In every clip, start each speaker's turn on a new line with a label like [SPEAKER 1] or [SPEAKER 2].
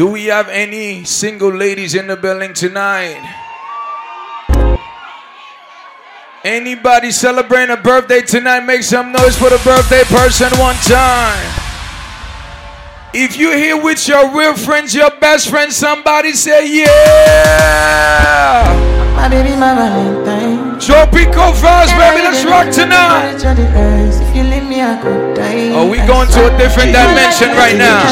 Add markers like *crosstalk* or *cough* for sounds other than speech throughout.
[SPEAKER 1] Do we have any single ladies in the building tonight? Anybody celebrating a birthday tonight, make some noise for the birthday person one time. If you're here with your real friends, your best friends, somebody say yeah.
[SPEAKER 2] My baby, my Valentine.
[SPEAKER 1] Tropical vibes, baby, let's rock tonight.
[SPEAKER 2] If you leave me, I could die.
[SPEAKER 1] Are we going to a different dimension right now?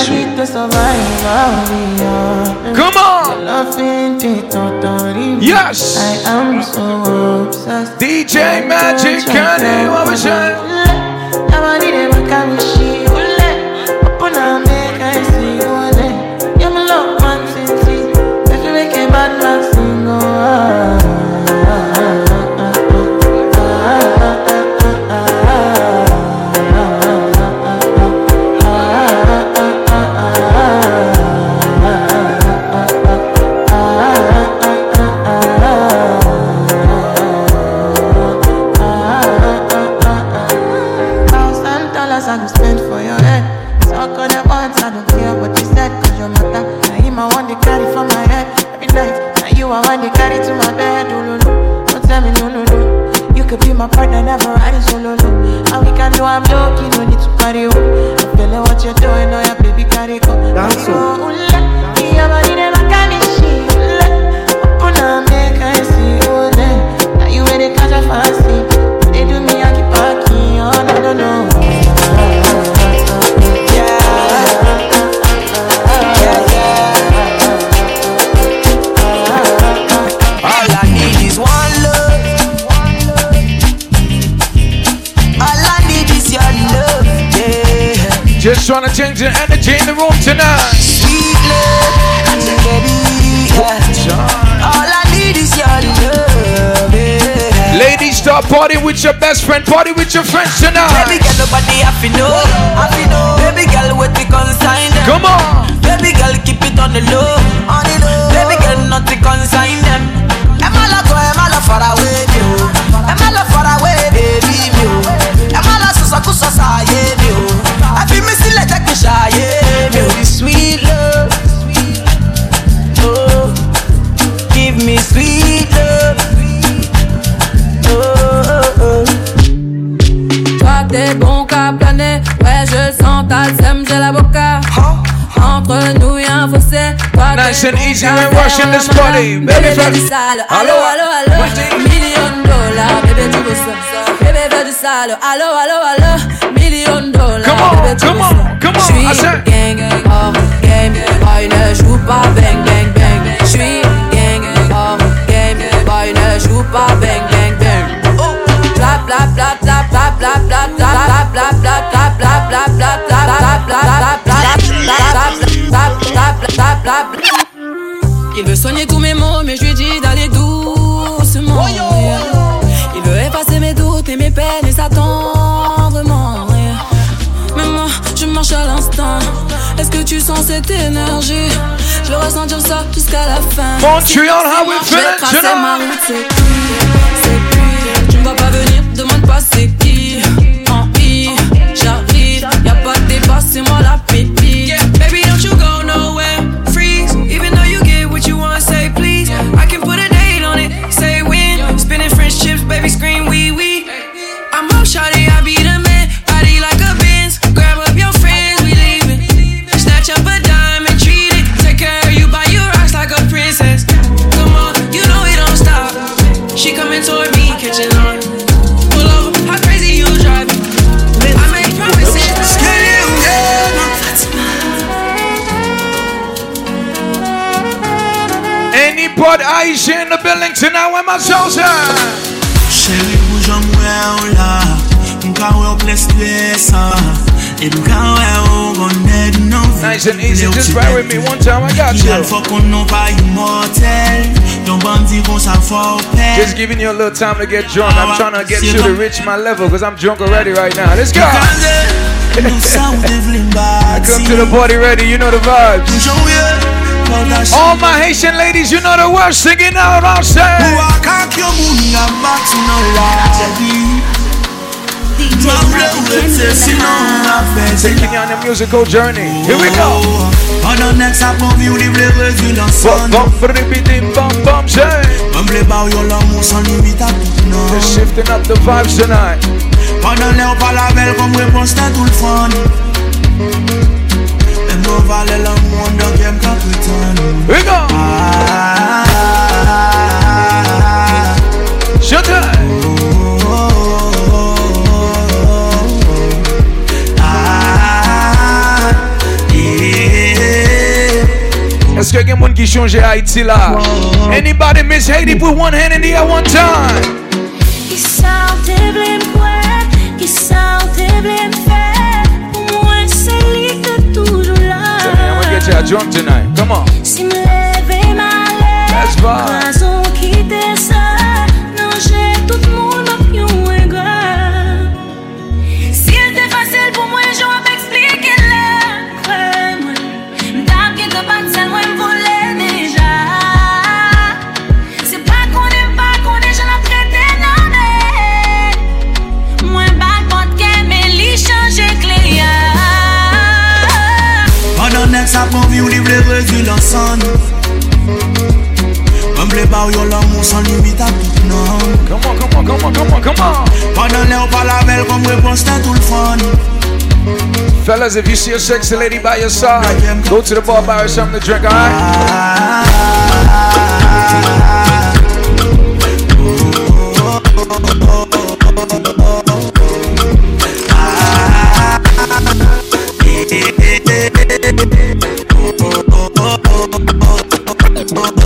[SPEAKER 1] Come on. Yes.
[SPEAKER 2] I am so obsessed.
[SPEAKER 1] DJ Magic Candy, what with your best friend, party with your friends tonight.
[SPEAKER 3] Baby
[SPEAKER 1] tonight.
[SPEAKER 3] girl, nobody have to know, have to know. Baby girl, what we consign them.
[SPEAKER 1] Come on.
[SPEAKER 3] Baby girl, keep it on the low, on the low. Baby girl, not to consign them. Emma la go, Emma la far away, me oh. Emma la far away, baby me oh. Emma la susa kusa sa ye me oh. I feel me still like a kisha ye me oh. Sweet
[SPEAKER 4] ta sème, j'ai la boca. Entre nous y'a un fossé, toi
[SPEAKER 1] Nice and easy
[SPEAKER 4] faire
[SPEAKER 1] rushing this party. Baby, fais-
[SPEAKER 4] du sale, allo
[SPEAKER 1] Allo,
[SPEAKER 4] allo million dollars, bébé tu ça. Bébé fais du sale, allo allo allo, million dollars,
[SPEAKER 1] Come on, come on, come on, I said-
[SPEAKER 4] gang hors game, boy ne joue pas bang. Il veut soigner tous mes mots, mais je lui dis d'aller doucement. Il veut effacer mes doutes et mes peines et ça tendrement. Mais moi, je marche à l'instant. Est-ce que tu sens cette énergie? Je vais ressentir ça jusqu'à la fin.
[SPEAKER 1] Montreal, how we
[SPEAKER 4] ma
[SPEAKER 1] tonight?
[SPEAKER 4] Tu ne vas pas venir, demande pas c'est qui. En I, j'arrive, y'a pas de débat, c'est moi la
[SPEAKER 1] pod Aisha in the building tonight with my chosen?
[SPEAKER 5] Chéri jom wè ou la Mka wè ou bles lesa E mka wè ou gon dead nou
[SPEAKER 1] Nice and easy, just ride with me one time, I got you.
[SPEAKER 5] fò kon nou pa immortel Yon bandi kon sa fò pe
[SPEAKER 1] Just giving you a little time to get drunk. I'm trying to get you to reach my level because I'm drunk already right now. Let's go.
[SPEAKER 5] Nou sa ou te vle
[SPEAKER 1] I come to the party ready, you know the vibes. All my Haitian ladies, you know the words. singing out
[SPEAKER 5] on stage.
[SPEAKER 1] Taking you on a musical journey. Here we go.
[SPEAKER 6] On the next up of you,
[SPEAKER 1] the rivers you don't bum
[SPEAKER 6] bum.
[SPEAKER 1] We're shifting up the vibes tonight.
[SPEAKER 6] Fun. Valait l'amour, donc y'aime qu'à putain
[SPEAKER 1] Here we go.
[SPEAKER 6] Yeah.
[SPEAKER 1] Est-ce que quelqu'un qui change Haïti là? Anybody miss Haiti? Put one hand in the air one time. Get you drunk tonight. Come on.
[SPEAKER 7] Malè,
[SPEAKER 1] Let's vibe.
[SPEAKER 6] Les revues dans son Comme les barres, yon l'amour sans limite à tout non
[SPEAKER 1] Come on, come on, come on, come on, come on.
[SPEAKER 6] Pendant l'air, on parle belle comme réponse à tout le
[SPEAKER 1] Fellas, if you see a sexy lady by your side, go to the bar, buy her something to drink, alright?
[SPEAKER 6] Ah,
[SPEAKER 3] Omale, bye bye.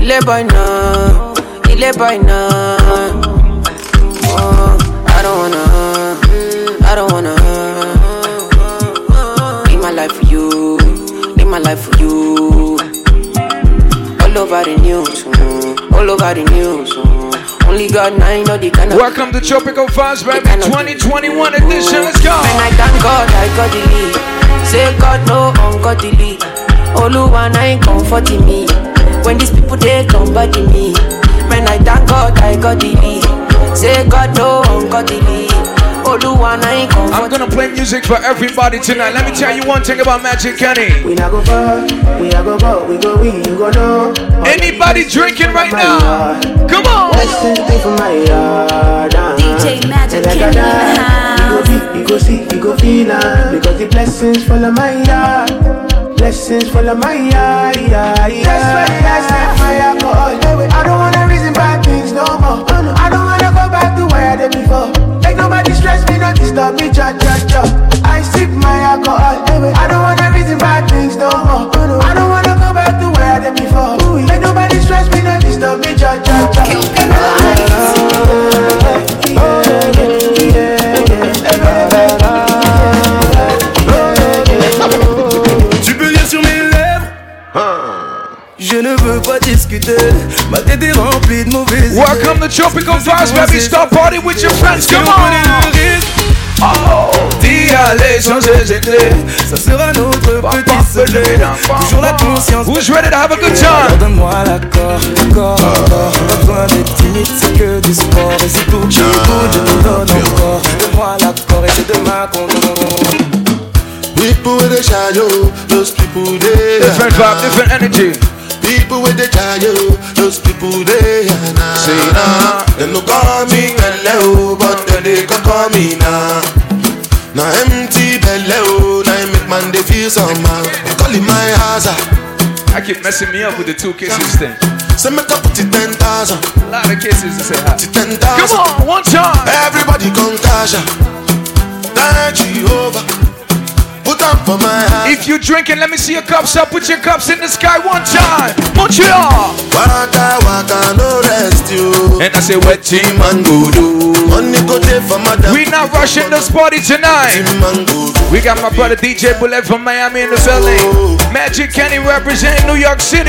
[SPEAKER 3] Il est boy now, il est boy now. Oh, I don't wanna, I don't wanna. Live my life for you, live my life for you. All over the news, mm, all over the news. Only God now know the kind of.
[SPEAKER 1] Welcome to Tropical Vibes, baby. 2021 edition. Let's go.
[SPEAKER 3] And I thank God I got the lead. Say God no ungodly. Oluwa na ain't comforting me. When these people they come body me. Man I thank God I got the lead. Say God no ungodly. Oluwa na ain't
[SPEAKER 1] I'm gonna play music for everybody tonight. Let me tell you one thing about Magic Kenny.
[SPEAKER 8] We not go far, we a go go, we go we, you go know.
[SPEAKER 1] Anybody drinking right now? Come on.
[SPEAKER 8] Blessings stay from my yard. uh,
[SPEAKER 7] DJ Magic Kenny in the
[SPEAKER 8] that, You go be, you go see, you go feel uh, Because the blessings follow my yard. Blessings follow my yard, yeah, yeah. That's why I set my alcohol. I don't wanna reason bad not disturb me, cha cha cha. I sip my alcohol. Eh, eh. I don't wanna reason bad things no more. I don't wanna go back to where
[SPEAKER 9] discuter Ma tête est remplie de mauvaises idées.
[SPEAKER 1] Welcome to Tropical Vibes, baby. Start party with your friends. Come
[SPEAKER 9] on connaît
[SPEAKER 1] on.
[SPEAKER 9] le risque
[SPEAKER 1] Oh, d'y aller sans hésiter.
[SPEAKER 9] Ça sera notre petit secret Toujours la conscience
[SPEAKER 1] Who's ready to have a good time?
[SPEAKER 9] donne-moi l'accord, accord, accord Pas besoin d'être timide, c'est que du sport Et c'est tout qui écoute, je te donne encore Donne-moi l'accord et c'est demain qu'on
[SPEAKER 10] People with a shadow, those people they
[SPEAKER 1] Different vibe, different energy.
[SPEAKER 10] People with the shadow, those people they na
[SPEAKER 1] Say
[SPEAKER 10] na. Them no call me hello, oh, but then they can call me now. Now empty belly, oh, now I make man they feel somehow. Calling my house,
[SPEAKER 1] I keep messing me up with the two kisses thing.
[SPEAKER 10] so make up it ten thousand,
[SPEAKER 1] A lot of kisses to say hi.
[SPEAKER 10] to ten
[SPEAKER 1] Come
[SPEAKER 10] thousand.
[SPEAKER 1] on, one time.
[SPEAKER 10] Everybody come cash out. Thank Jehovah. Put up for my heart.
[SPEAKER 1] If you drinking, let me see your cups up. Put your cups in the sky one time. Montreal.
[SPEAKER 10] Waka waka no rest you.
[SPEAKER 1] And I say, wet team.
[SPEAKER 10] man go do. Money go there for madam.
[SPEAKER 1] We not rushing this party tonight.
[SPEAKER 10] Team man go do.
[SPEAKER 1] We got my brother DJ Bullet from Miami in the building. Magic Kenny representing New York City.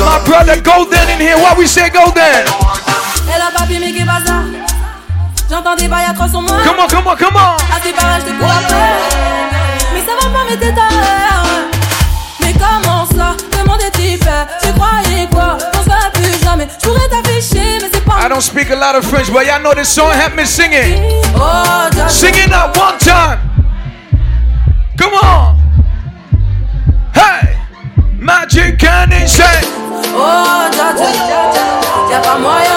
[SPEAKER 1] My brother Golden in here. Why we say Golden?
[SPEAKER 4] Elle a papier mais J'entends des bails à 300 mois
[SPEAKER 1] Come on, come on, come on.
[SPEAKER 4] À tes parages de cours après Mais ça va pas mes détails. Mais comment ça Comment Tu croyais quoi On plus jamais. Je pourrais t'afficher, mais c'est pas.
[SPEAKER 1] I don't speak a lot of French, but y'all know this song. Help me sing it.
[SPEAKER 4] Oh,
[SPEAKER 1] sing it up one time. Come on. Hey, magic can insane.
[SPEAKER 4] Oh, Jaja, Jaja, y'a pas moyen.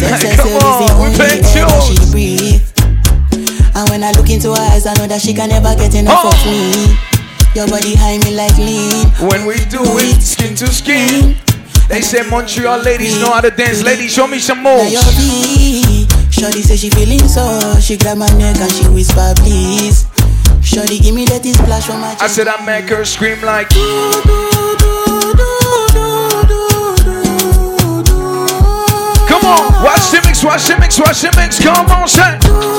[SPEAKER 1] Tonight.
[SPEAKER 2] sex
[SPEAKER 1] Come on, we
[SPEAKER 2] air she breathe. And when I look into her eyes, I know that she can never get enough
[SPEAKER 1] Oh.
[SPEAKER 2] of me. Your body high me like lean.
[SPEAKER 1] When we do it, skin to skin. They say Montreal ladies know how to dance. Ladies, show me some moves.
[SPEAKER 2] Shorty say she feeling so. She grab my neck and she whisper, please. Shorty give me that splash from my
[SPEAKER 1] I said I make her scream like. Come on, watch the mix, watch the mix, watch the mix. Come on, say.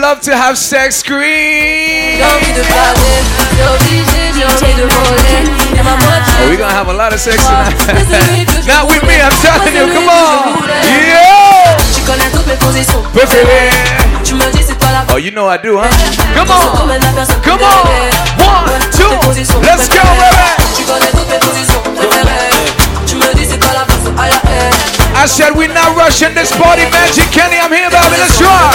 [SPEAKER 1] Love to have sex, scream.
[SPEAKER 4] J'ai envie de parler, c'est obligé, j'ai envie de voler Y'a ma moitié
[SPEAKER 1] Oh, we're gonna have a lot of sex tonight. *laughs* Not with me, I'm telling you. Come on. Yeah.
[SPEAKER 4] Tu connais toutes mes positions
[SPEAKER 1] Préféré.
[SPEAKER 4] Tu me dis c'est toi la
[SPEAKER 1] Oh, you know I do, huh? Come on.
[SPEAKER 4] domaine, la personne peut
[SPEAKER 1] Come on. One, two. Let's go, baby. Said we're not rushing this party, Magic Kenny. I'm here, baby. Let's rock.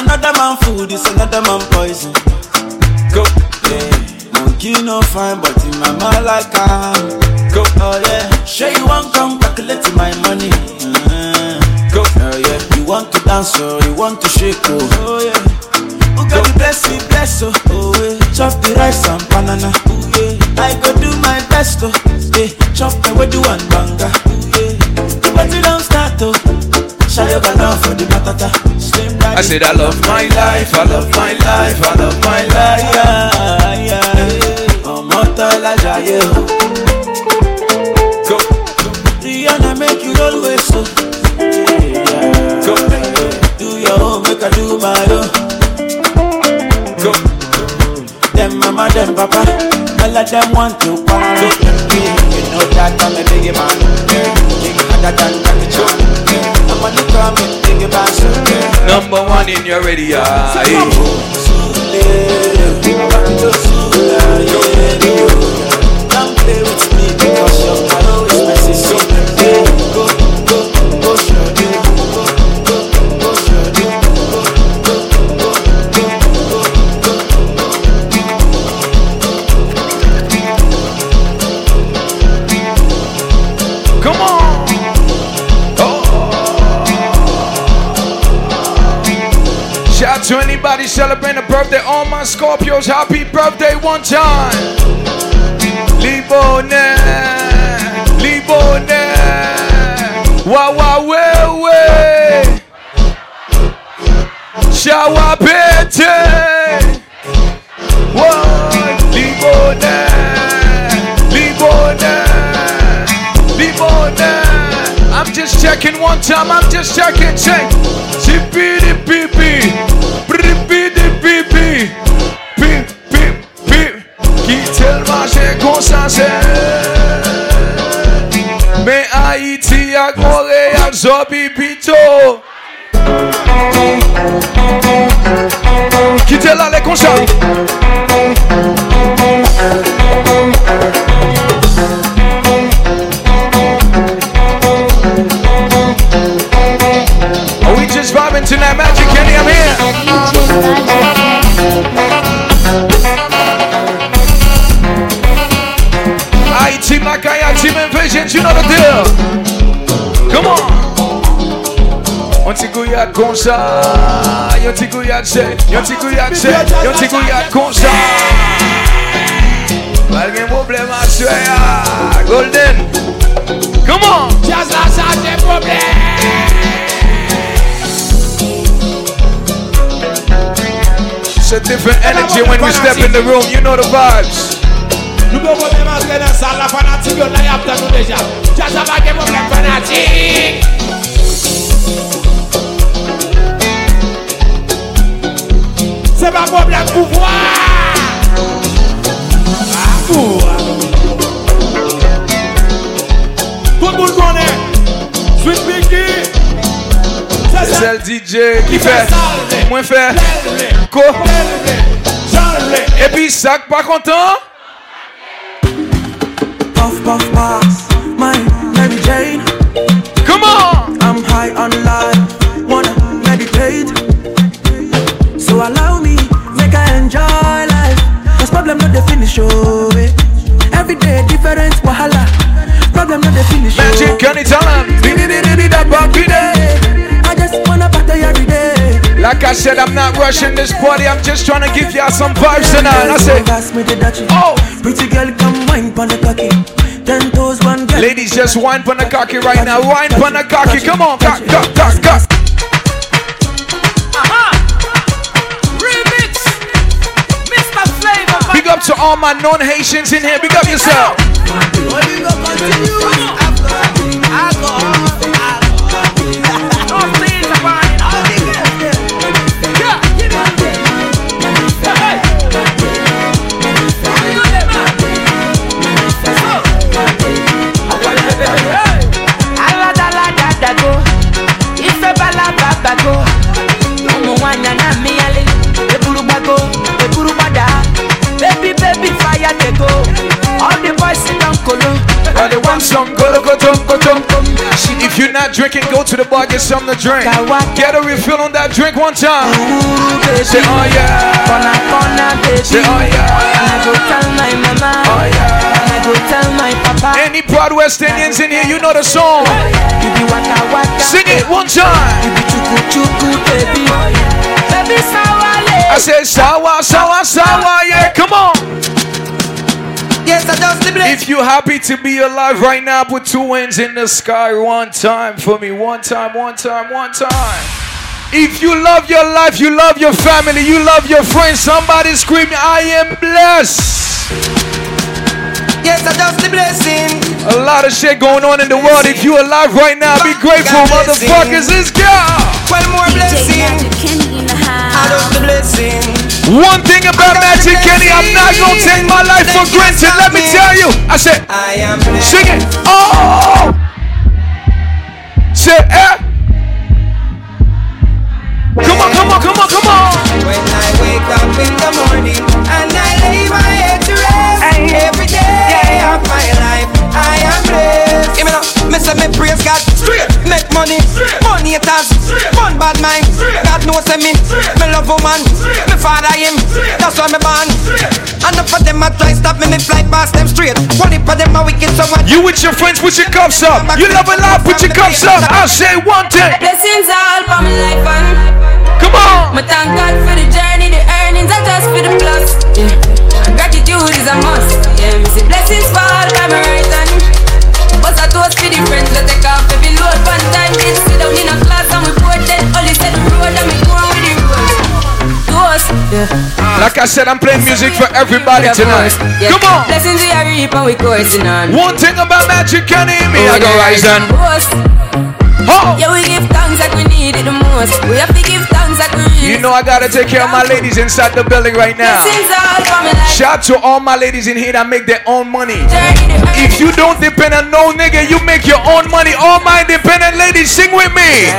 [SPEAKER 6] Another man food is another man poison. Go. Yeah. Monkey no fine, but in my mind like I'm. Go. Oh yeah. Sure you want come calculate my money. Uh, go. Oh yeah. You want to dance or you want to shake oh. Oh yeah. Who got the blessing, bless oh. Oh yeah. Chop the rice and banana. Ooh yeah. I go do my best oh. Yeah. Chop my way do one banga. Yeah. The party don't start oh. Up and down for the matata.
[SPEAKER 1] I said I love my life. I love my life. I love my life.
[SPEAKER 6] Eh, ọmọ tọ́lá jayé o. Go. Rihanna make you with so. Go. Do your own, make I do my own. Them papa, all of them want to party. You know that I'm a big man. Big harder than Jackie Chan. I'm on the coming, big man. So
[SPEAKER 1] Number one in your radio.
[SPEAKER 6] Don't
[SPEAKER 1] To anybody celebrating a birthday, all my Scorpios, happy birthday one time. Libone, Libone, wa wa we we. Shawa pete, whoa, Libone. I'm just checking one time, I'm just checking, check. Chippity ak Montréal zobi pito. Qui te là les concerts? Are we just vibing tonight, Magic Kenny? I'm here. I team like I team Invasions, you know the deal. Come on. Un petit gouillade comme ça, un petit gouillade c'est, un petit gouillade c'est, un petit gouillade comme ça. Malgré problème à suer, Golden. Come on.
[SPEAKER 11] Just la change problème.
[SPEAKER 1] It's a different energy when we step in the room. You know the vibes.
[SPEAKER 11] Sa la fanatik yo la yap tan nou deja. Jaja bagye problem fanatik. Se pa problem pouvoi Avou Tout moun konen. Sweet Pinky
[SPEAKER 1] Se sel DJ ki fe Mwen fe Ko? Epi e sak pa kontan?
[SPEAKER 10] Puff, puff, pass, my Mary Jane.
[SPEAKER 1] Come on!
[SPEAKER 10] I'm high on life, wanna meditate. So allow me, make I enjoy life. Cause problem not the finish, oh, eh. Every day different wahala. Problem not the finish, oh.
[SPEAKER 1] Magic Kenny tell him.
[SPEAKER 10] I just wanna party every day.
[SPEAKER 1] Like I said, I'm not rushing this party. I'm just trying to give y'all some vibes tonight. I say,
[SPEAKER 10] Pass me the dutchie.
[SPEAKER 1] Oh,
[SPEAKER 10] pretty girl, come wine pon the cocky. Ten toes, one girl.
[SPEAKER 1] ladies, just wine pon the cocky right now. Wine pon the cocky. Come on, cock, cock, cock, cock.
[SPEAKER 11] Remix Mr. Flavor
[SPEAKER 1] Big up to all my non-Haitians in here. Big up yourself. You're not drinking, go to the bar, get something to drink. Get a refill on that drink one time. Say, oh yeah.
[SPEAKER 8] Corner, corner, baby.
[SPEAKER 1] Say, oh yeah.
[SPEAKER 8] Oh, and I go tell my mama.
[SPEAKER 1] Oh yeah.
[SPEAKER 8] And I go tell my papa.
[SPEAKER 1] Any proud West Indians in here, you know the song.
[SPEAKER 8] Oh, you be waka waka.
[SPEAKER 1] Sing it one time.
[SPEAKER 8] You be chuku chuku, baby. Oh, baby, sawale.
[SPEAKER 1] I said, sawa, sawa, sawa, yeah, come on.
[SPEAKER 8] Yes, I just the
[SPEAKER 1] If you're happy to be alive right now, put two hands in the sky one time for me. One time, one time, one time. If you love your life, you love your family, you love your friends, somebody scream, I am blessed.
[SPEAKER 8] Yes, I just the blessing.
[SPEAKER 1] A lot of shit going on in the world. If you alive right now, be grateful, motherfuckers. Let's go.
[SPEAKER 8] One more blessing. I just the blessing.
[SPEAKER 1] One thing about Magic for granted. Let me tell you. I said,
[SPEAKER 8] I am
[SPEAKER 1] sing it. Oh, say eh. Come on, come on, come on, come on.
[SPEAKER 8] When I wake up in the morning and I lay my head to rest, every day of my life I am blessed. Give me now, me say me praise God, money, money it has, fun bad mind. God knows say me, me love woman, me father him, that's why me born. And enough of them a try stop me, me fly past them straight. One of them a wicked, so what?
[SPEAKER 1] You with your friends, put your cups up. You love a lot, put your cups up. I'll say one thing.
[SPEAKER 12] Blessings all for my life and
[SPEAKER 1] Come on.
[SPEAKER 12] Me thank God for the journey, the earnings are just for the plus. Yeah. Gratitude is a must. Yeah, me see blessings fall by my right hand close to the friends that take off every load. One time sit down in a class and we said the road and we with the road. Yeah.
[SPEAKER 1] Like I said, I'm playing music for everybody tonight.
[SPEAKER 12] Yeah.
[SPEAKER 1] Come on.
[SPEAKER 12] Blessings we are reaping, we coursing on.
[SPEAKER 1] One thing about magic can hear me, I go rise and. Oh. Yeah, we
[SPEAKER 3] give thanks like we need it the most. We have to give
[SPEAKER 12] Toast.
[SPEAKER 1] know I gotta take care of my ladies inside the building right now. Shout to all my ladies in here that make their own money. If you don't depend on no nigga, you make your own money. All my independent ladies, sing with me.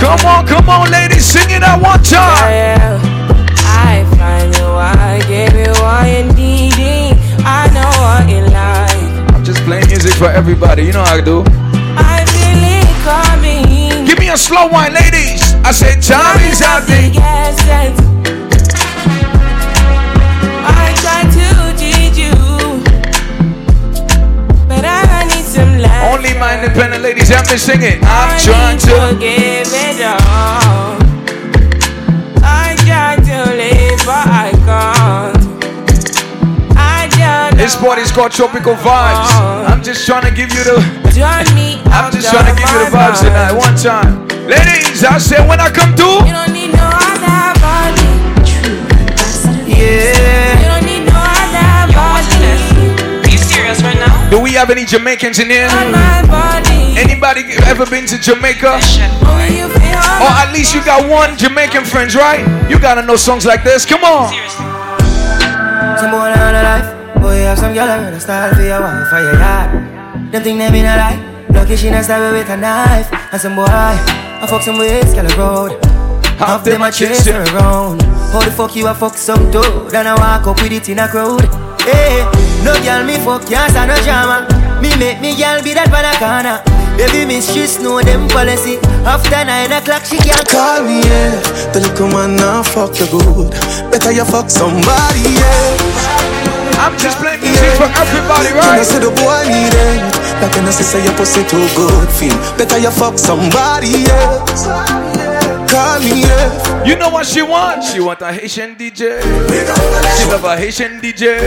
[SPEAKER 1] Come on, come on, ladies, sing it at one time.
[SPEAKER 13] I find you, I give you what you needing. I know what you like.
[SPEAKER 1] I'm just playing music for everybody. You know how I do. Slow one, ladies. I said, is out there.
[SPEAKER 13] I try to teach you, but I need some love.
[SPEAKER 1] Only my independent ladies help me sing it. I'm trying to.
[SPEAKER 13] give it all. I try to live, but I can't. I
[SPEAKER 1] This party's called Tropical Vibes. I'm just trying to give you the.
[SPEAKER 13] Join me.
[SPEAKER 1] I'm just trying to give you the vibes tonight. One time, ladies. I say when I come through.
[SPEAKER 13] You don't need no other body.
[SPEAKER 1] Yeah.
[SPEAKER 13] You don't need no other body.
[SPEAKER 14] Are you serious right now?
[SPEAKER 1] Do we have any Jamaicans in here? Anybody ever been to Jamaica?
[SPEAKER 13] Only you feel
[SPEAKER 1] Or at least you got one Jamaican friends, right? You gotta know songs like this. Come on.
[SPEAKER 8] Some boy on a life, boy have some girl around a style for your wife for your yard. Them think they mean a lie. Lucky she not stab with a knife. And some boy, I fuck some ways, girl road. Half them a chase her around. How the fuck you a fuck some dude? And I walk up with it in a crowd. Hey, no girl me fuck can't stand no drama. Me make me girl be that banana. Baby mistress know them policy. After nine o'clock she can't
[SPEAKER 15] Call me, yeah. The little man now fuck you good. Better you fuck somebody, yeah.
[SPEAKER 1] I'm just playing music for everybody,
[SPEAKER 15] When I
[SPEAKER 1] right?
[SPEAKER 15] say the boy need it, like when I say say your pussy too good, feel better you fuck somebody else. Call me, yeah.
[SPEAKER 1] You know what she wants? She want a Haitian DJ. She love a Haitian DJ.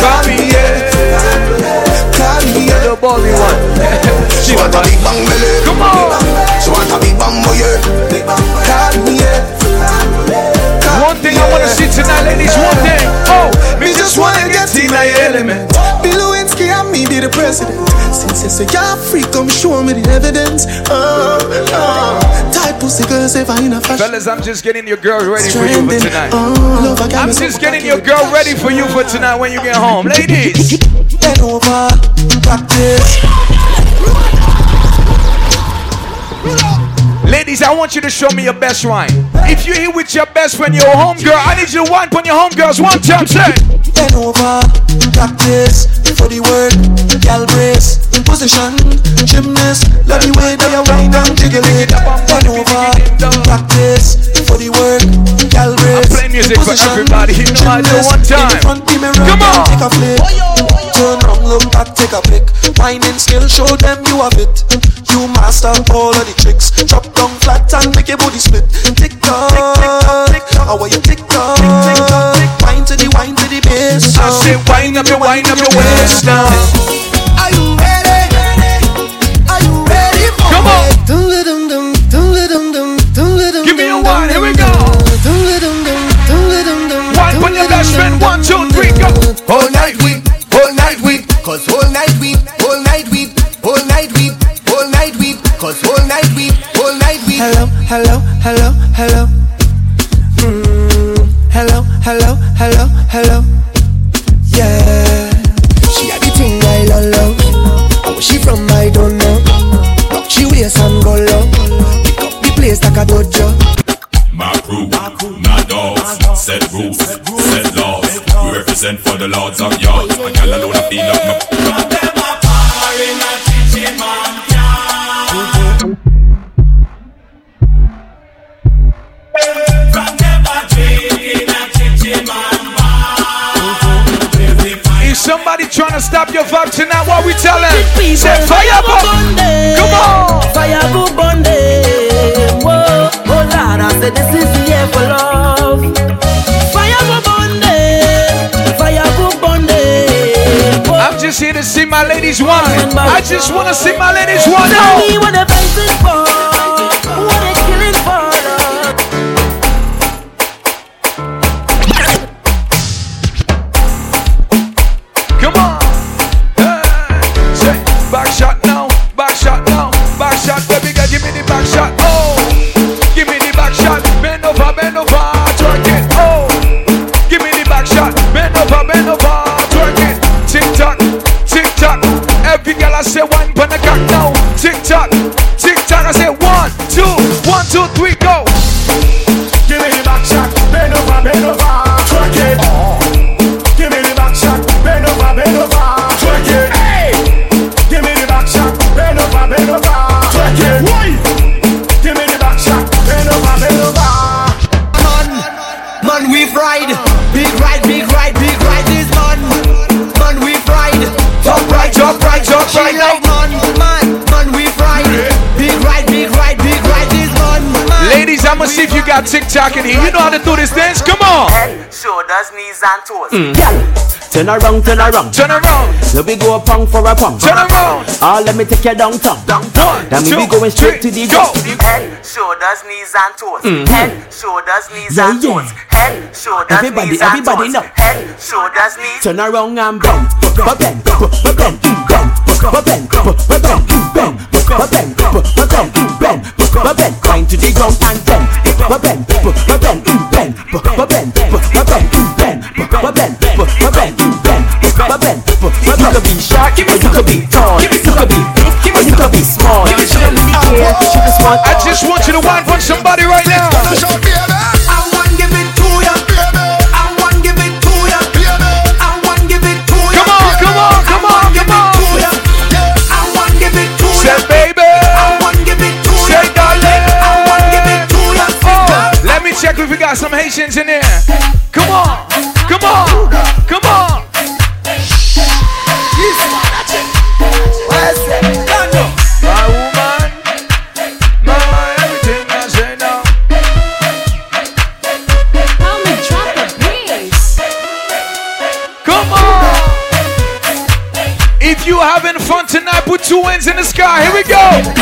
[SPEAKER 1] Call me, yeah.
[SPEAKER 15] Call me, yeah.
[SPEAKER 1] The bally one. *laughs*
[SPEAKER 15] She want a big bang belly.
[SPEAKER 1] Come on.
[SPEAKER 15] She want a big bang boy, yeah. Call me, yeah.
[SPEAKER 1] One thing I wanna see tonight, ladies. One thing. Oh, me just wanna get in my element.
[SPEAKER 15] Bill Lewinsky and me be the president. Since you say you're free, come show me the evidence. Uh, uh. Type pussy girls ever in a fashion.
[SPEAKER 1] Fellas, I'm just getting your girl ready for you for tonight. I'm just getting your girl ready for you for tonight when you get home. Ladies.
[SPEAKER 15] Bend over, practice.
[SPEAKER 1] Ladies, I want you to show me your best wine. If you're here with your best friend, your home girl, I need you to wine on your home girls one time. Say.
[SPEAKER 15] Bend over, practice for the word. Gal brace, in position, gymnast. Love the way that you wine and jiggle it. Bend over, practice for the word. Gal brace,
[SPEAKER 1] play music for everybody. You know I do one time.
[SPEAKER 15] In front the mirror,
[SPEAKER 1] Come on.
[SPEAKER 15] take a flick. Turn around, look back, take a pic. Winding skill, show them you have it. You master all of the tricks. Drop down flat and make your body split. Tick tock, how are you tick tock? Wine to the wine to the bass.
[SPEAKER 1] I say wind up your wind up your waist now.
[SPEAKER 15] Hello, hello, hello. Mm, hello, hello, hello, hello. Yeah. She had the thing I love, love. Where she from, I don't know. She waist and go low. Pick up the place like a dojo.
[SPEAKER 16] My crew, my dogs, set rules, set laws. We represent for the lords of yards. A gal alone, I feel like my.
[SPEAKER 1] Just here to see my ladies wine. I just want to see my ladies wine. If you got TikTok in here. You know how to do this dance? Come on.
[SPEAKER 17] Head, shoulders, knees, and toes.
[SPEAKER 18] Girl, turn around, turn around.
[SPEAKER 1] Turn around.
[SPEAKER 18] Let me go a pound for a pound.
[SPEAKER 1] Turn around.
[SPEAKER 18] Ah, let me take you downtown.
[SPEAKER 1] One,
[SPEAKER 18] Then we be going straight to the
[SPEAKER 1] go.
[SPEAKER 17] Head, shoulders, knees, and toes.
[SPEAKER 18] Mhm.
[SPEAKER 17] Head, shoulders, knees,
[SPEAKER 18] Yeah,
[SPEAKER 17] and
[SPEAKER 18] yeah.
[SPEAKER 17] toes. Head, shoulders,
[SPEAKER 18] Everybody,
[SPEAKER 17] knees,
[SPEAKER 18] everybody
[SPEAKER 17] and
[SPEAKER 18] know.
[SPEAKER 17] toes. Head, shoulders, knees.
[SPEAKER 18] Turn around and bend, but bend, but bend, bend, but bend, but bend, bend, but bend, but bend, bend, but bend, grind to the ground and bend, but bend, but bend, bend, but bend, but bend, bend, but bend, but bend, bend, but bend, but you could be sharp, you could be tall, you could be big, or you could be small. You don't really care, you just want.
[SPEAKER 1] I just want you to wine for somebody right now. Some Haitians in there. Come on, come on, come on. If you having fun tonight, put two hands in the sky. Here we go.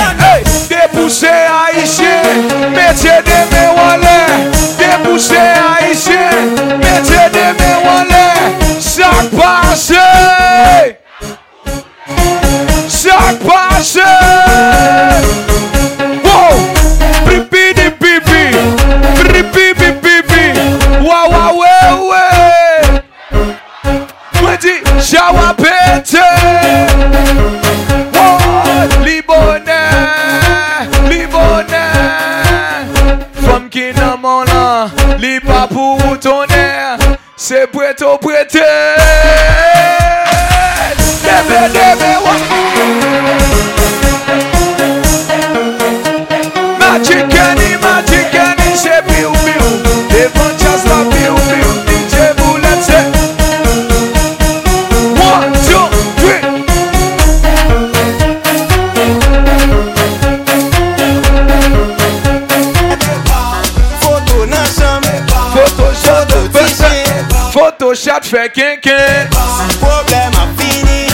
[SPEAKER 1] te fè kenken
[SPEAKER 8] Problem a fini.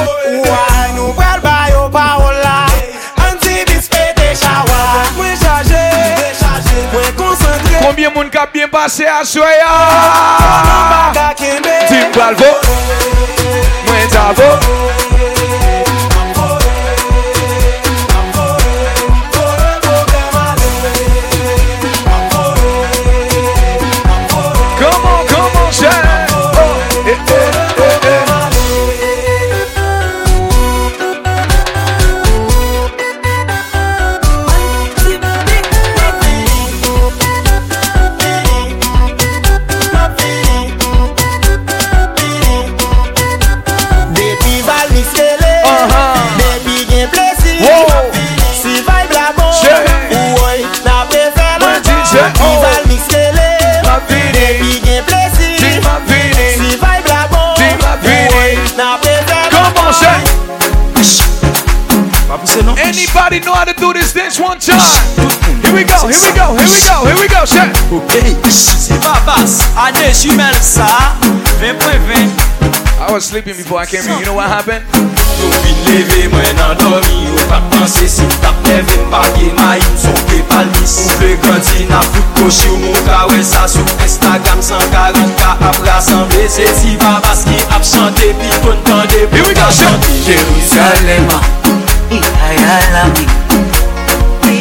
[SPEAKER 8] Ouwa nou bel bayo parola An ti bispete chawa. Mwen chaje. Mwen konsentre
[SPEAKER 1] Kombye moun kap bien pase a soya?
[SPEAKER 8] Ti
[SPEAKER 1] mbal vo Mwen tavo.
[SPEAKER 6] Se babas, ade jimel sa 20.20
[SPEAKER 1] I was sleeping before I came here, you know what happened?
[SPEAKER 6] Yo vin leve mwen nan dormi, Yo pat panse si tap leve Pake ma im son ke palmis. Ou ve grandi na fout koshi Ou moun ka we sa sou Instagram 140 ka ap rassemble Se beze Si babas ki ap chante. Pi ton tande
[SPEAKER 19] de pou ka chante Jeruzalema,
[SPEAKER 20] i ayala mi Pi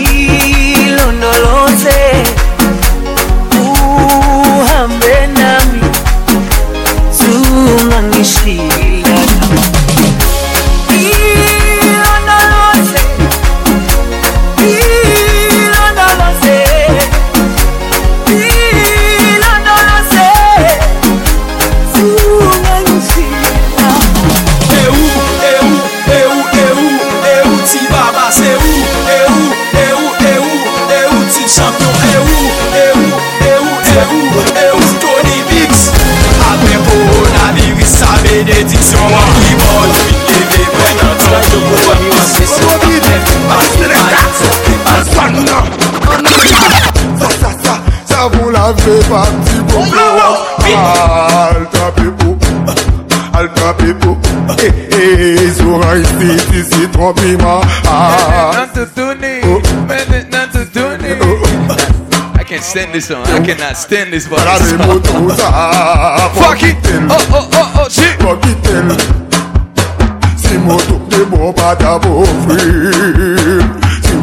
[SPEAKER 20] party Alta people, alta people
[SPEAKER 1] I can't stand this song, I cannot stand this voice. Fuck it, oh oh oh oh shit.
[SPEAKER 20] Fuck it. Si de bo bada bo Si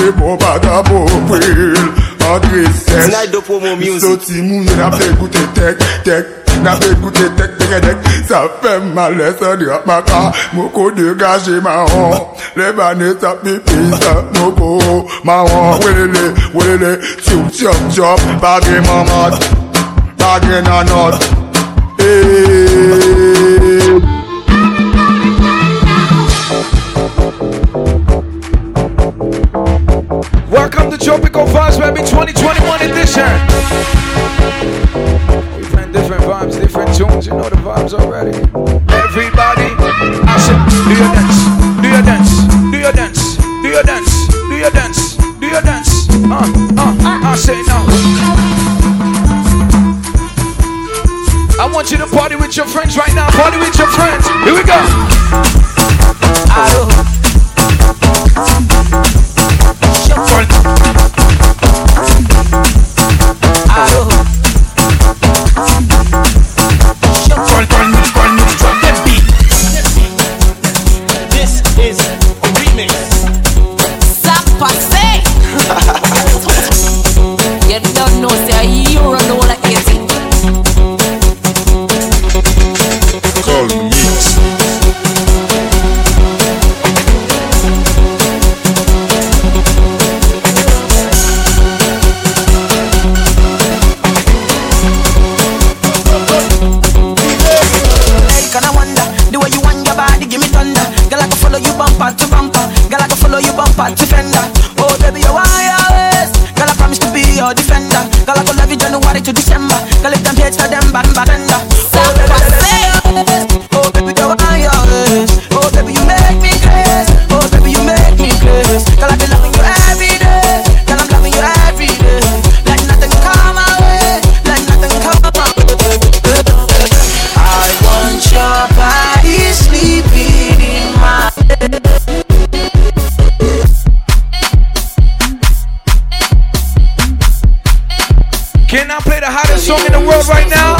[SPEAKER 20] de bo
[SPEAKER 21] bada bo always sex
[SPEAKER 20] Soti moun nan apè goutè tek, tek Nan apè goutè tek, tek, tek Sa fè malè, sa drap maka Moko degaje ma an Le banè sa pipi, sa moko Ma an, wèlele, wèlele Chou, chop, chop Bagè mamat, bagè nanot
[SPEAKER 1] Eee eh. Tropical Vibes, baby, 2021 edition. We playing different vibes, different tunes. You know the vibes already. Everybody, I said, do your dance, do your dance, do your dance, do your dance, do your dance, do your dance. Uh, uh, I say now. I want you to party with your friends right now. Party with your friends. Here we go. song in the world right now.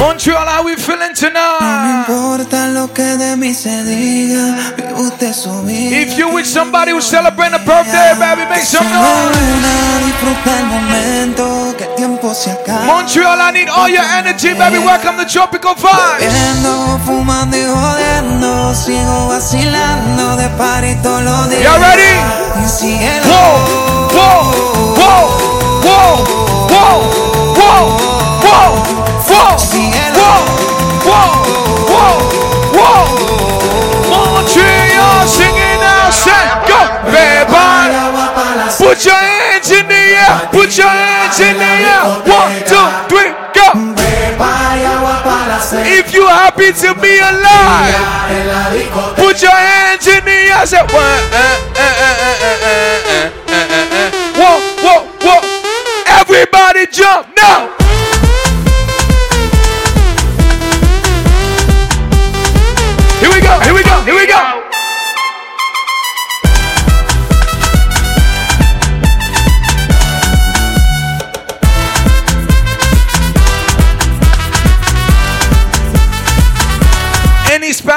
[SPEAKER 1] Montreal, how we feeling tonight? If you with somebody
[SPEAKER 22] who celebrates
[SPEAKER 1] Montreal, I need all your energy, baby. Welcome to Tropical Vibes.
[SPEAKER 22] Bebiendo, fumando y jodiendo, sigo vacilando de party todos los.
[SPEAKER 1] You ready? Whoa, whoa, whoa, whoa, whoa, whoa, whoa, whoa, whoa, whoa, whoa, whoa. Montreal singing out, set, go, beba. Put your hands in the air. Put your hands in the air. One, two, three, go. If you happy to be alive, put your hands in the air. Say one, uh, whoa, whoa, whoa. Everybody jump now. Here we go. Here we go. Here we
[SPEAKER 23] go.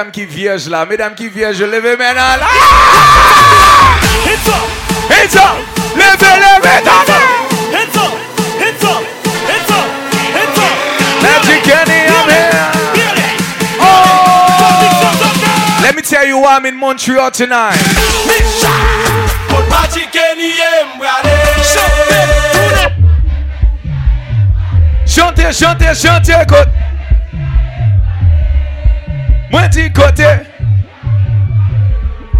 [SPEAKER 1] mesdames qui vierges là? Mesdames qui vierges, levez maintenant là.
[SPEAKER 11] Up,
[SPEAKER 1] up! Levez, levez, attendez!
[SPEAKER 11] hands up, hands up, hands up, hands up.
[SPEAKER 1] Magic Kenny, I'm here. Oh! Let me tell you why I'm in Montreal tonight.
[SPEAKER 11] Magic Kenny in, brother.
[SPEAKER 1] Chantez, chantez, chantez, écoute.
[SPEAKER 11] pil kote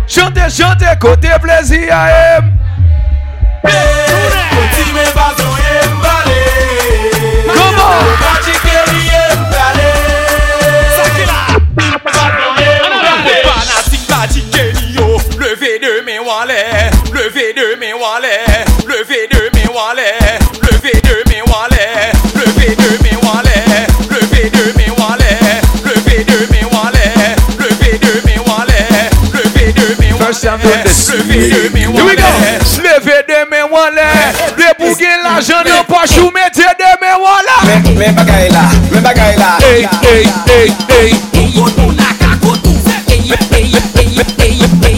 [SPEAKER 11] Chante, chante, kote plezi a em Be, konti me baton
[SPEAKER 1] em bale Koman Christian
[SPEAKER 11] from the street.
[SPEAKER 1] Here we go.
[SPEAKER 11] Leve
[SPEAKER 1] de men wale. Le pou gen la jen yo poch ou mette de men wale.
[SPEAKER 8] Men bagay la, men bagay la.
[SPEAKER 1] Ey, ey, ey, ey.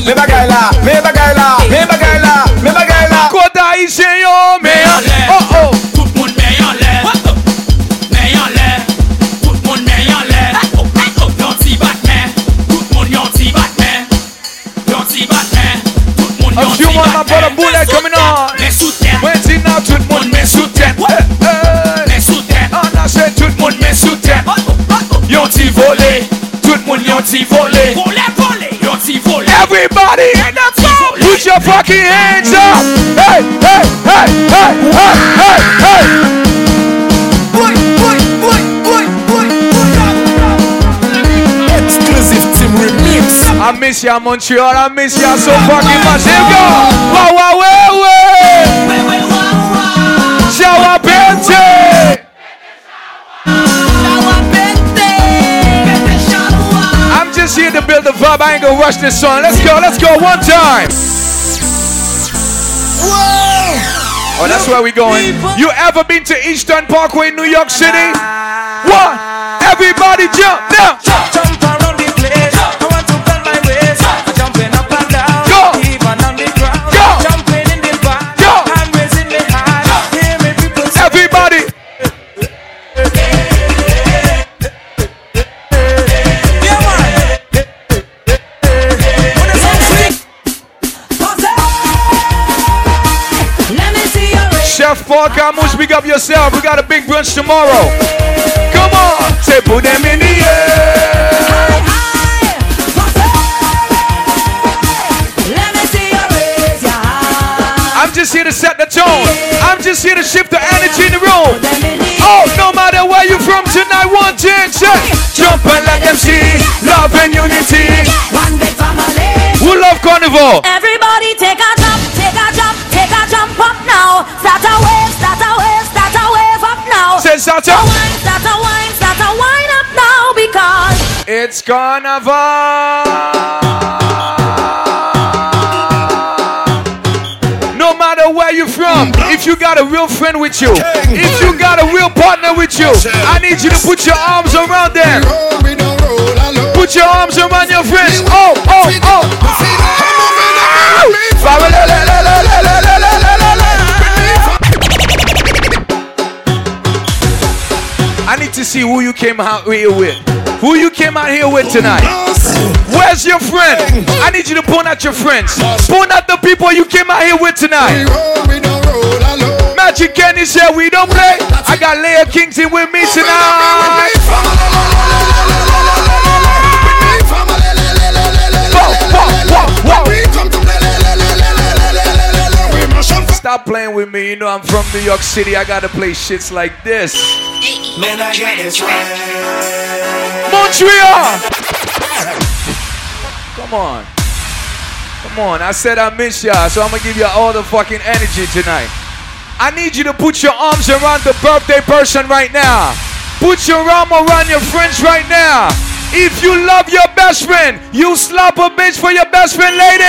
[SPEAKER 8] Men bagay la, men bagay la, men bagay la, men bagay la.
[SPEAKER 1] Koda isye yo men. Oh. A few more man for
[SPEAKER 11] the
[SPEAKER 1] bullet coming on. Mwen ti nou tout moun
[SPEAKER 11] men sou tèt
[SPEAKER 1] An a jè tout moun men sou tèt
[SPEAKER 11] Yon ti vole Tout moun yon ti vole Yon ti vole
[SPEAKER 1] Everybody in the pub Put your fucking hands up. Hey, hey, hey, hey, hey, hey, hey. I miss ya Montreal, I miss ya so fucking much. Here we go. Wow, wow, wow, wow. Shower Bente. I'm just here to build the vibe. I ain't gonna rush this song. Let's go, let's go one time. Oh, that's where we going. You ever been to Eastern Parkway, in New York City? One. Everybody jump now.
[SPEAKER 6] Jump around
[SPEAKER 24] your ring.
[SPEAKER 1] Chef Paul big up yourself. We got a big brunch tomorrow. Come on. Say put them in the air.
[SPEAKER 24] Let me see your raise your hand.
[SPEAKER 1] I'm just here to set the tone. I'm just here to shift the energy in the room. Oh, no matter where you from tonight, one chance. Jump and let them see love and unity.
[SPEAKER 24] One big family.
[SPEAKER 1] Who love carnival?
[SPEAKER 24] Everybody take a take a jump, take a jump up now. Start a wave, start a wave, start a wave up now.
[SPEAKER 1] Say start
[SPEAKER 24] a
[SPEAKER 1] up.
[SPEAKER 24] wine, start a wine, start a wine up now because
[SPEAKER 1] It's carnival. No matter where you from, if you got a real friend with you, if you got a real partner with you, I need you to put your arms around them. Put your arms around your friends. Oh, oh, oh. See who you came out here with. Who you came out here with tonight? Where's your friend? I need you to point out your friends. Point out the people you came out here with tonight. Magic Kenny said we don't play. I got Leia Kingston with me tonight. Stop playing with me. You know I'm from New York City. I gotta play shits like this.
[SPEAKER 6] Man, I got this right.
[SPEAKER 1] Montreal! Come on. Come on. I said I miss y'all, so I'm gonna give you all the fucking energy tonight. I need you to put your arms around the birthday person right now. Put your arm around your friends right now. If you love your best friend, you slap a bitch for your best friend, lady.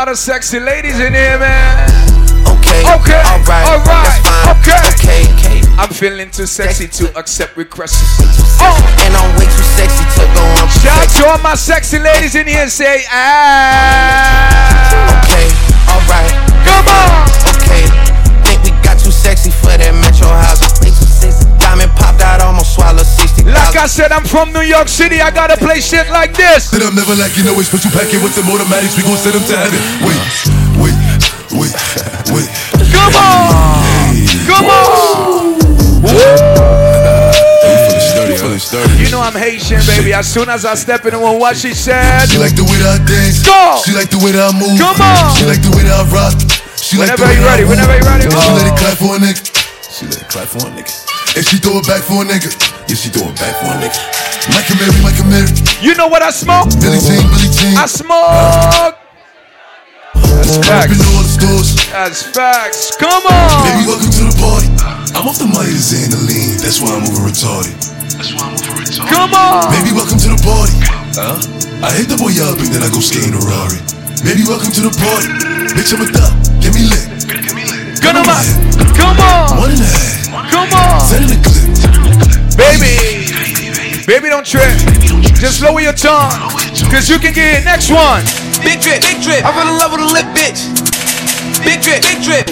[SPEAKER 1] lot of sexy ladies in here, man.
[SPEAKER 25] Okay.
[SPEAKER 1] Okay.
[SPEAKER 25] Alright.
[SPEAKER 1] All right.
[SPEAKER 25] That's fine.
[SPEAKER 1] Okay.
[SPEAKER 25] Okay. Okay.
[SPEAKER 1] I'm feeling too sexy to accept requests.
[SPEAKER 25] And I'm way too sexy to go on.
[SPEAKER 1] Shout out to all my sexy ladies in here and say, ah. I said, I'm from New York City. I gotta play shit like this.
[SPEAKER 26] Said I'm never like you know it's special packet with the automatics. We gon' send them to heaven. Wait, wait, wait, wait.
[SPEAKER 1] Come on, come on. You know I'm Haitian, baby. As soon as I step in the room, what she said.
[SPEAKER 26] She like the way that I dance.
[SPEAKER 1] Go.
[SPEAKER 26] She like the way that I move.
[SPEAKER 1] Come on.
[SPEAKER 26] She like the way that I rock. She like the way
[SPEAKER 1] you
[SPEAKER 26] that
[SPEAKER 1] ready, whenever you ready,
[SPEAKER 26] She let it clap for a nigga. She let it clap for a nigga. And she throw it back for a nigga. Yeah, she throw it back for a nigga. Michael Mary, Michael Mary.
[SPEAKER 1] You know what I smoke?
[SPEAKER 26] Billy Jean, Billy Jean.
[SPEAKER 1] I smoke. That's facts.
[SPEAKER 26] Rapping all the stores.
[SPEAKER 1] That's facts. Come on.
[SPEAKER 26] Baby, welcome to the party. I'm off the Myers and the lean. That's why I'm over retarded. That's why I'm over retarded.
[SPEAKER 1] Come on.
[SPEAKER 26] Baby, welcome to the party. Huh? I hit the boy up and then I go skating a Rari. Baby, welcome to the party. Bitch, I'm a thug. Get me lit.
[SPEAKER 1] Come on. Come on.
[SPEAKER 26] One and a half.
[SPEAKER 1] Come on.
[SPEAKER 26] Send in the clip.
[SPEAKER 1] Baby. Baby, don't trip. Just lower your tongue. Cause you can get it. Next one.
[SPEAKER 8] Big drip, big drip. I fell in love with a lip bitch. Big drip, big drip.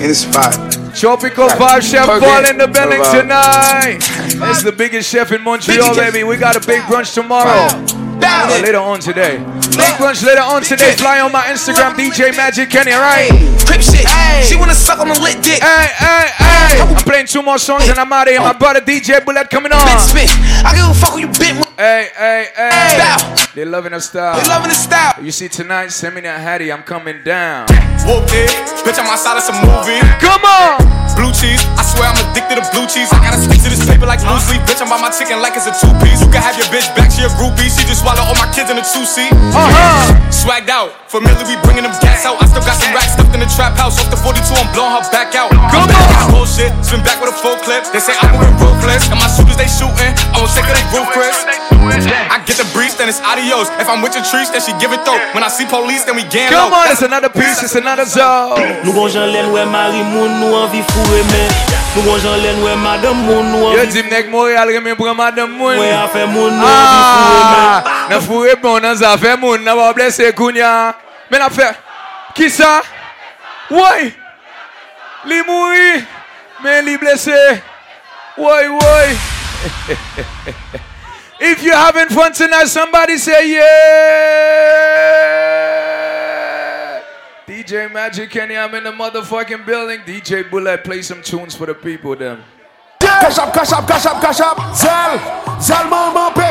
[SPEAKER 27] In the spot.
[SPEAKER 1] Tropical Five Chef
[SPEAKER 27] Okay.
[SPEAKER 1] Ball in the building
[SPEAKER 27] Alright.
[SPEAKER 1] tonight. It's the biggest chef in Montreal, baby. We got a big brunch tomorrow. Uh, later on today. Big lunch later on today. Fly on my Instagram, DJ Magic Kenny, right?
[SPEAKER 8] Crip shit. She wanna suck on the lit dick.
[SPEAKER 1] Hey, hey, hey. I'm playing two more songs and I'm out of here. My brother DJ Bullet coming on.
[SPEAKER 8] Spit, spit. I give a fuck who you bit.
[SPEAKER 1] Hey, hey, hey.
[SPEAKER 8] Style.
[SPEAKER 1] They loving the style.
[SPEAKER 8] They loving the style.
[SPEAKER 1] You see tonight, send me that Hattie. I'm coming down.
[SPEAKER 23] Whooped it. Bitch, I'm outside of some movie.
[SPEAKER 1] Come on.
[SPEAKER 23] Blue cheese. I swear I'm addicted to blue cheese. I gotta stick to this paper like blue sleep. Bitch, I'm by my chicken like it's a two piece. You can have your bitch back, she a groupie. She just swallow all my kids in a two seat.
[SPEAKER 1] Uh-huh.
[SPEAKER 23] Swagged out. Familiar, we bringing them gas out. I still got some racks stuffed in the trap house. Off the 42, I'm blowing her back out. Come on. Bullshit. Spin back with a full clip. They say I'm moving ruthless. And my shooters, they shooting. I won't take her, they roof, Chris. I get the breeze, then it's adios. If I'm with your trees, then she give it though. When I see police, then we gang
[SPEAKER 1] Come on, it's another piece, it's another zone.
[SPEAKER 28] Nou gon jan len wè mari moun, nou anvi fure men. Nou gon jan len wè madame moun, nou anvi...
[SPEAKER 1] Yo di mnek Montreal remen pran madame moun.
[SPEAKER 28] Wè a fè moun, nou anvi ah, fure men.
[SPEAKER 1] Nan fure bon nan zafè moun, nan wap blese kounya. Men ap fè, ki sa? Woy! Li mouri, men li blese. Woy, woy! *laughs* if you're having fun tonight, somebody say yeah. DJ Magic Kenny, I'm in the motherfucking building. DJ Bullet, play some tunes for the people, them.
[SPEAKER 20] Cash up, cash up, cash up, cash up. Zell, maman, paie